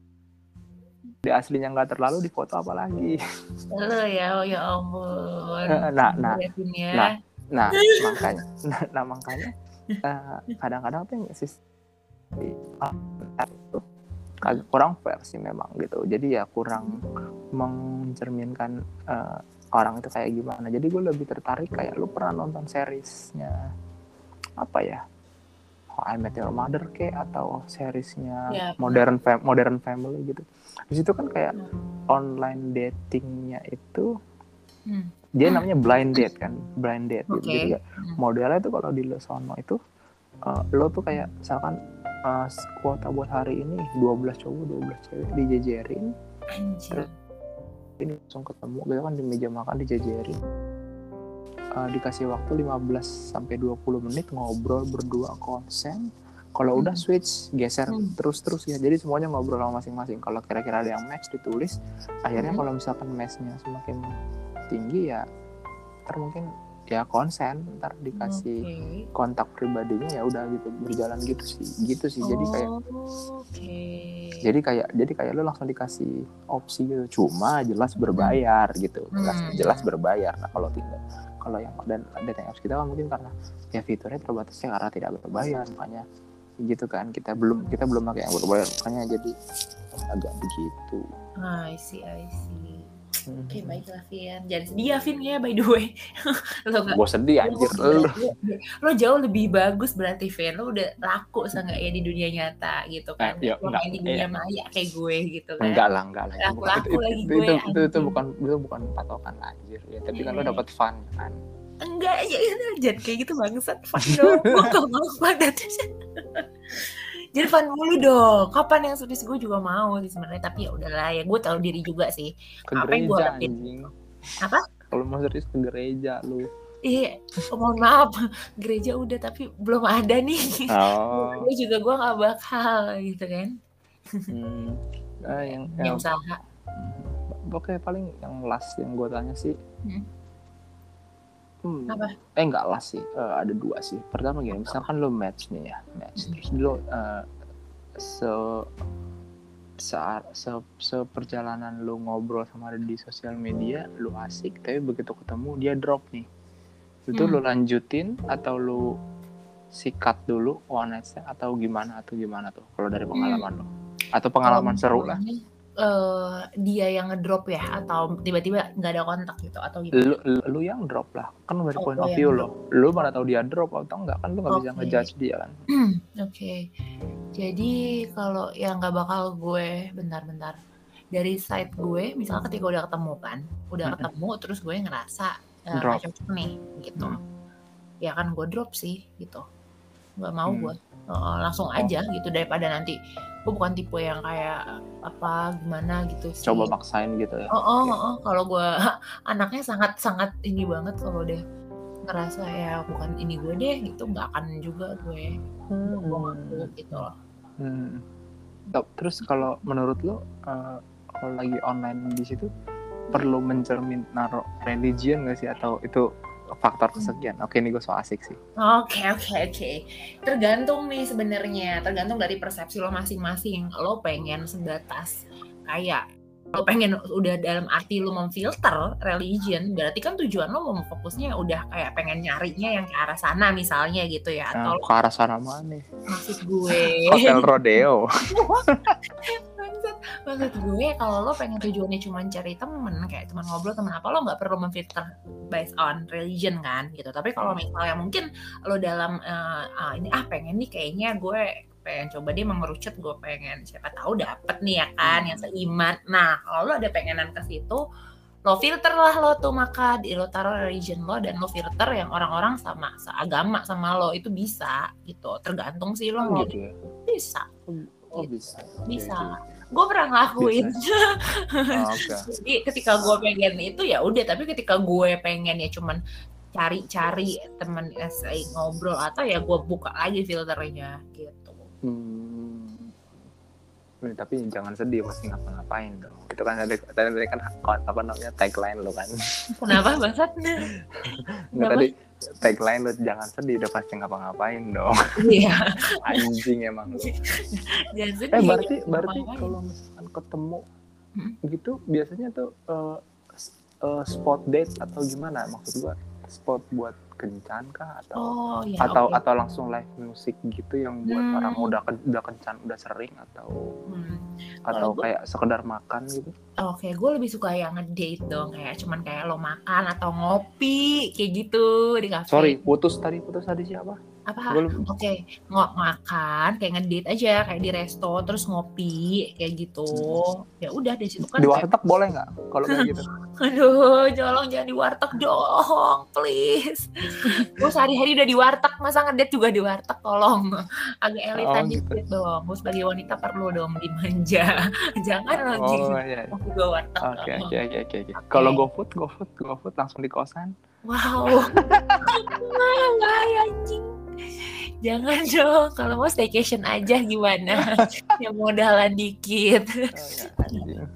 dia aslinya nggak terlalu di foto apalagi Lo ya, oh ya ampun. Nah, nah, Ya, Vin, ya. nah. nah makanya nah, [LAUGHS] nah, makanya eh, kadang-kadang tuh sis di itu kagak kurang fair sih memang gitu jadi ya kurang mencerminkan eh, orang itu kayak gimana jadi gue lebih tertarik kayak lu pernah nonton seriesnya apa ya How I Met Your Mother ke atau seriesnya Ya, Modern Fam- Modern Family gitu di situ kan kayak online datingnya itu Hmm. dia namanya blind date kan blind date gitu. Oke. jadi kayak Hmm. modelnya tuh kalau di lo sono itu eh, lo tuh kayak misalkan eh, kuota buat hari ini 12 cowok 12 cewek dijejerin Anjir. ini langsung ketemu gitu kan di meja makan dijejerin Eh, dikasih waktu 15 sampai 20 menit ngobrol berdua konsen kalau udah Hmm. switch geser Hmm. terus terus ya jadi semuanya ngobrol sama masing-masing kalau kira-kira ada yang match ditulis akhirnya Hmm. kalau misalkan matchnya semakin tinggi ya ntar mungkin ya konsen ntar dikasih Oke. kontak pribadinya ya udah gitu berjalan gitu sih gitu sih jadi kayak Oke. jadi kayak jadi kayak lo langsung dikasih opsi gitu cuma jelas berbayar gitu jelas Hmm. jelas berbayar nah kalau tidak kalau yang dan dating apps kita kan mungkin karena ya fiturnya terbatasnya karena tidak berbayar makanya gitu kan kita belum kita belum pakai yang berbayar makanya jadi agak begitu Ah, I see, I see. Hmm. Oke, baiklah Vin. Jangan sedih ya Vin ya, by the way. [LAUGHS] lo gak, gue sedih anjir lo, lo jauh lebih bagus berarti Vin. Lo udah laku seenggaknya di dunia nyata gitu kan. Eh, ya, lo enggak, main di dunia iya. maya kayak gue gitu kan. enggak lah enggak lah itu Laku-laku itu, lagi itu, gue, itu, itu, itu anjing. bukan itu bukan patokan anjir ya tapi kan lo Iya. dapat fun kan enggak ya jangan kayak gitu bangsat. Fun dong gue gak mau jadi fun mulu dong. Kapan yang serius gue juga mau sih sebenarnya tapi ya udahlah ya gue tahu diri juga sih. Ke Apa yang harapin? anjing. Apa? kalau mau serius ke gereja lu. Iya oh, mohon maaf. Gereja udah tapi belum ada nih. Oh. [LAUGHS] Gue juga gue gak bakal gitu kan. Hmm. Ah, yang, yang yang usaha. Oke paling yang last yang gue tanya sih Hmm. Hmm, Apa? eh enggak last sih. Eh, ada dua sih. Pertama gini misalkan lo match nih ya match. Hmm. terus lo eh, se saat se, seperjalanan lu ngobrol sama dia di sosial media lu asik tapi begitu ketemu dia drop nih. Itu Hmm. lu lanjutin atau lu sikat dulu one night stand atau gimana atau gimana tuh kalau dari pengalaman lo? Atau pengalaman Kalau seru lah eh, dia yang ngedrop ya atau tiba-tiba nggak ada kontak gitu atau gimana lu, lu, yang drop lah kan dari Oh, point gua of view lo lu mana tahu dia drop atau enggak kan lu nggak bisa Oke. ngejudge dia kan [CLEARS THROAT] Oke, jadi kalau yang nggak bakal gue bentar-bentar dari side gue, misalnya ketika udah ketemu kan, udah Mm-mm. ketemu terus gue ngerasa eh, Drop. cocok nih, gitu. Hmm. Ya kan gue drop sih, gitu. Nggak mau Hmm. gue, Eh, langsung aja gitu daripada nanti gue bukan tipe yang kayak apa gimana gitu sih. coba maksain gitu ya Oh, oh, oh, kalau gue [LAUGHS] anaknya sangat sangat ini banget kalau udah ngerasa ya bukan ini gue deh gitu nggak akan juga gue gue ngaku gitu loh. Hmm. Terus kalau menurut lo eh, kalau lagi online di situ perlu mencermin naruh religion gak sih atau itu faktor kesekian? Oke ini gue so asik sih. Oke oke oke. Tergantung nih sebenarnya, tergantung dari persepsi lo masing-masing. Lo pengen sebatas kayak lo pengen udah dalam arti lo memfilter religion, berarti kan tujuan lo mau fokusnya udah kayak pengen nyarinya yang ke arah sana misalnya gitu ya. Nah, Atau ke arah sana mana? maksud gue Hotel Rodeo. [LAUGHS] Maksud gue kalau lo pengen tujuannya cuma cari temen kayak teman ngobrol teman apa lo nggak perlu memfilter based on religion kan gitu. Tapi kalau misalnya mungkin lo dalam eh, ah, ini ah pengen nih kayaknya gue pengen coba dia mengerucut gue pengen siapa tahu dapet nih ya kan yang seiman. Nah kalau lo ada pengenan ke situ lo filter lah lo tuh maka di lo taruh religion lo dan lo filter yang orang-orang sama seagama sama lo itu bisa gitu. Tergantung sih lo mau gitu ya. bisa. Oh bisa. Oke, bisa gue pernah ngelakuin. Ah, [LAUGHS] Oke. jadi ketika gue pengen itu ya udah tapi ketika gue pengen ya cuman cari-cari temen SI ngobrol atau ya gue buka lagi filternya gitu Hmm. Eh, Tapi jangan sedih pasti ngapa-ngapain dong. Itu kan tadi tadi tadi kan apa namanya tagline lo kan. kenapa bangsat [LAUGHS] Nggak, Kenapa? tadi tagline lo jangan sedih udah pasti ngapa-ngapain dong. iya [LAUGHS] Anjing emang. lo. jangan sedih Eh berarti berarti kalau misalkan ketemu Hmm. gitu biasanya tuh s- eh, spot date atau gimana maksud gua spot buat kencan kah atau oh ya atau oke. atau langsung live music gitu yang buat Hmm. orang udah udah kencan udah sering atau Hmm. Atau gua- kayak sekedar makan gitu Oke, gue lebih suka yang ngedate dong, kayak cuman kayak lo makan atau ngopi kayak gitu di kafe. sorry putus tadi putus tadi siapa Apa? Oke, ngo- makan kayak ngedate aja kayak di resto terus ngopi kayak gitu. Ya udah dari situ kan. di kayak, warteg boleh nggak kalau kayak gitu [LAUGHS] Aduh, tolong jangan di warteg dong, please. Gue sehari-hari udah di warteg, masa ngedate juga di warteg, tolong. Agak elitan Oh, gitu. dikit dong. Gue sebagai wanita perlu dong dimanja. [LAUGHS] jangan lo oh iya iya. gue warteg. oke oke oke oke kalau GoFood GoFood GoFood langsung di kosan Wow. [LAUGHS] Wah, bahaya anjing. Jangan dong, kalau mau staycation aja gimana? [LAUGHS] Yang modalan dikit. Oh, ya, anjing.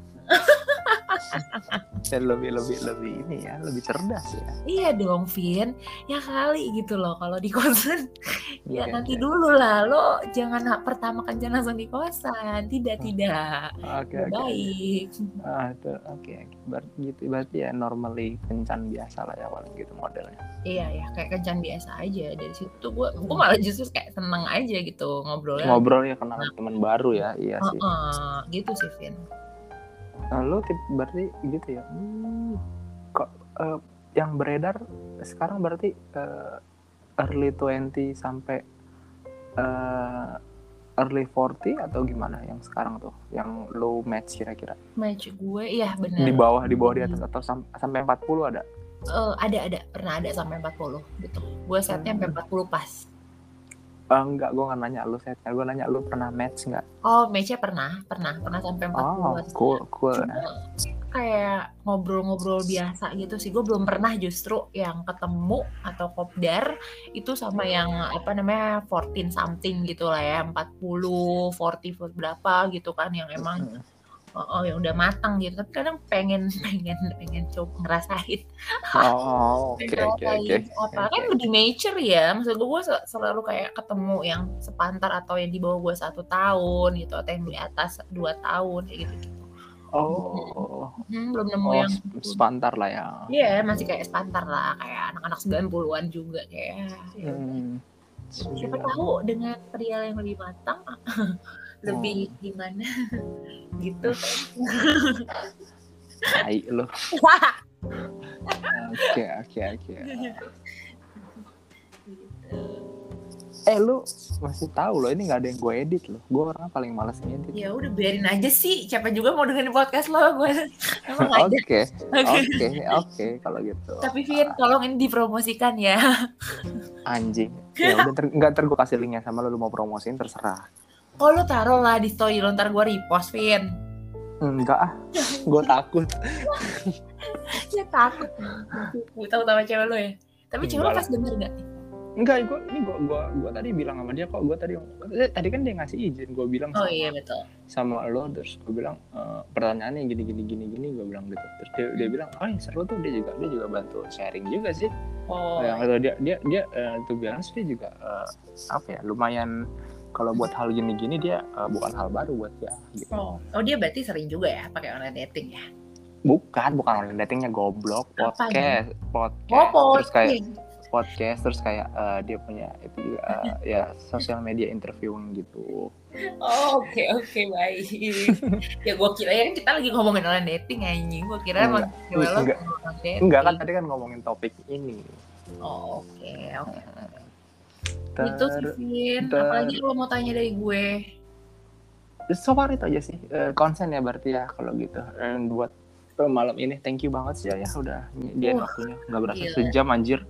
Ya, lebih lebih lebih ini ya lebih cerdas ya Iya dong, Vin. Ya kali gitu loh kalau di kosan. ya Oke, nanti oke. dulu lah, lo jangan pertama kencan langsung di kosan. Tidak, tidak. oke oke baik. ah itu oke oke berarti gitu berarti ya normally kencan biasa lah ya paling gitu modelnya Iya ya, kayak kencan biasa aja. Dari situ gue, gue malah justru kayak seneng aja gitu ngobrolnya. ngobrol ya kenal teman baru ya iya sih Heeh, gitu sih, Vin. Nah, lo tip berarti gitu ya hmm, kok eh, yang beredar sekarang berarti eh, early 20 sampai eh, early 40 atau gimana yang sekarang tuh yang low match kira-kira Match gue, iya bener. di bawah di bawah di atas atau sam- sampai 40 ada Eh, ada ada pernah ada sampai 40 gitu. Gue setnya sampai Hmm. 40 pas. Eh, enggak, gue nggak nanya lu setnya. Gue nanya lu pernah match nggak? Oh, matchnya pernah, pernah, pernah sampai 40 Oh, cool, cool. Cuma kayak ngobrol-ngobrol biasa gitu sih. Gue belum pernah justru yang ketemu atau kopdar itu sama yang apa namanya 14 something gitu lah ya, 40, 40 berapa gitu kan yang emang. Oh, oh, yang udah matang gitu. Tapi kadang pengen [LAUGHS] pengen pengen coba ngerasain Oh, [LAUGHS] oke, oke, oke. kan lebih mature ya. Maksud gue gue selalu kayak ketemu yang sepantar atau yang di bawah gue satu tahun gitu atau yang di atas dua tahun kayak gitu. Oh, Hmm, belum nemu oh, yang sp- sepantar lah ya. Iya, masih kayak sepantar lah, kayak anak-anak 90-an juga kayak. ya. Hmm. Siapa tahu dengan pria yang lebih matang lebih gimana [LAUGHS] gitu. Tai lu. [LAUGHS] Oke, oke, oke. Gitu. Eh lu masih tahu loh ini nggak ada yang gue edit loh. Gue orangnya paling malas ngedit. Ya udah biarin aja sih, siapa juga mau dengerin podcast lo gue. [LAUGHS] Emang. Oke, oke, oke kalau gitu. Tapi Vin, tolong ini dipromosikan ya. Anjing. Ya udah ter, nggak ter gue kasih linknya sama lu, lu mau promosiin terserah. Oh lo taruh lah di story lo, ntar gue repost Vin. Enggak ah, gue takut. [LAUGHS] Ya takut. Gue tahu sama cewek lo ya. Tapi cewek lo Enggak pas denger gak? Enggak, gue ini gue gua, gua tadi bilang sama dia kok gue tadi eh, tadi kan dia ngasih izin gue bilang Oh sama, iya betul. sama lo terus gue bilang eh, pertanyaannya gini gini gini gini gue bilang gitu terus dia, dia bilang oh ya seru tuh dia juga dia juga bantu sharing juga sih Oh, yang itu dia dia dia uh, tuh bilang dia juga eh, apa ya lumayan kalau buat hal gini gini dia eh, bukan hal baru buat dia gitu. Oh, oh dia berarti sering juga ya pakai online dating ya? bukan bukan online datingnya goblok podcast podcast Oh, terus kayak podcast terus kayak eh, dia punya itu juga eh, ya sosial media interviewing gitu Oh, oke oke baik. ya gue kira ya kita lagi ngomongin online dating anjing. Gue kira emang Enggak. Enggak. enggak kan tadi kan ngomongin topik ini Oh, oke oke. Ter- Itu sih Vin. ter- Apalagi lo mau tanya dari gue? so far itu aja sih Eh, konsen ya berarti ya kalau gitu Dan buat eh, malam ini thank you banget sih ya udah dia Wah, waktunya nggak berasa gila. sejam anjir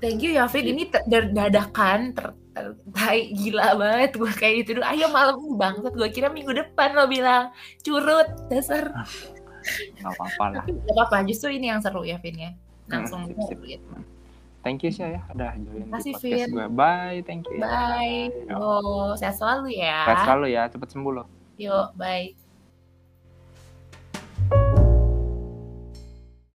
Thank you ya Vin. Ini ter- dar- dadakan ter, ter, tai, gila banget gue kayak gitu dulu. Ayo malam ini bangsat. Gue kira minggu depan lo bilang curut dasar. nggak apa-apa lah gak apa-apa. Justru ini yang seru ya Vin ya. Langsung sip, sip. gitu. Thank you sih ya udah join di Makasih, podcast gue bye thank you ya. Bye. Yo. Oh, sehat selalu ya. Sehat selalu ya cepet sembuh loh Yuk, bye.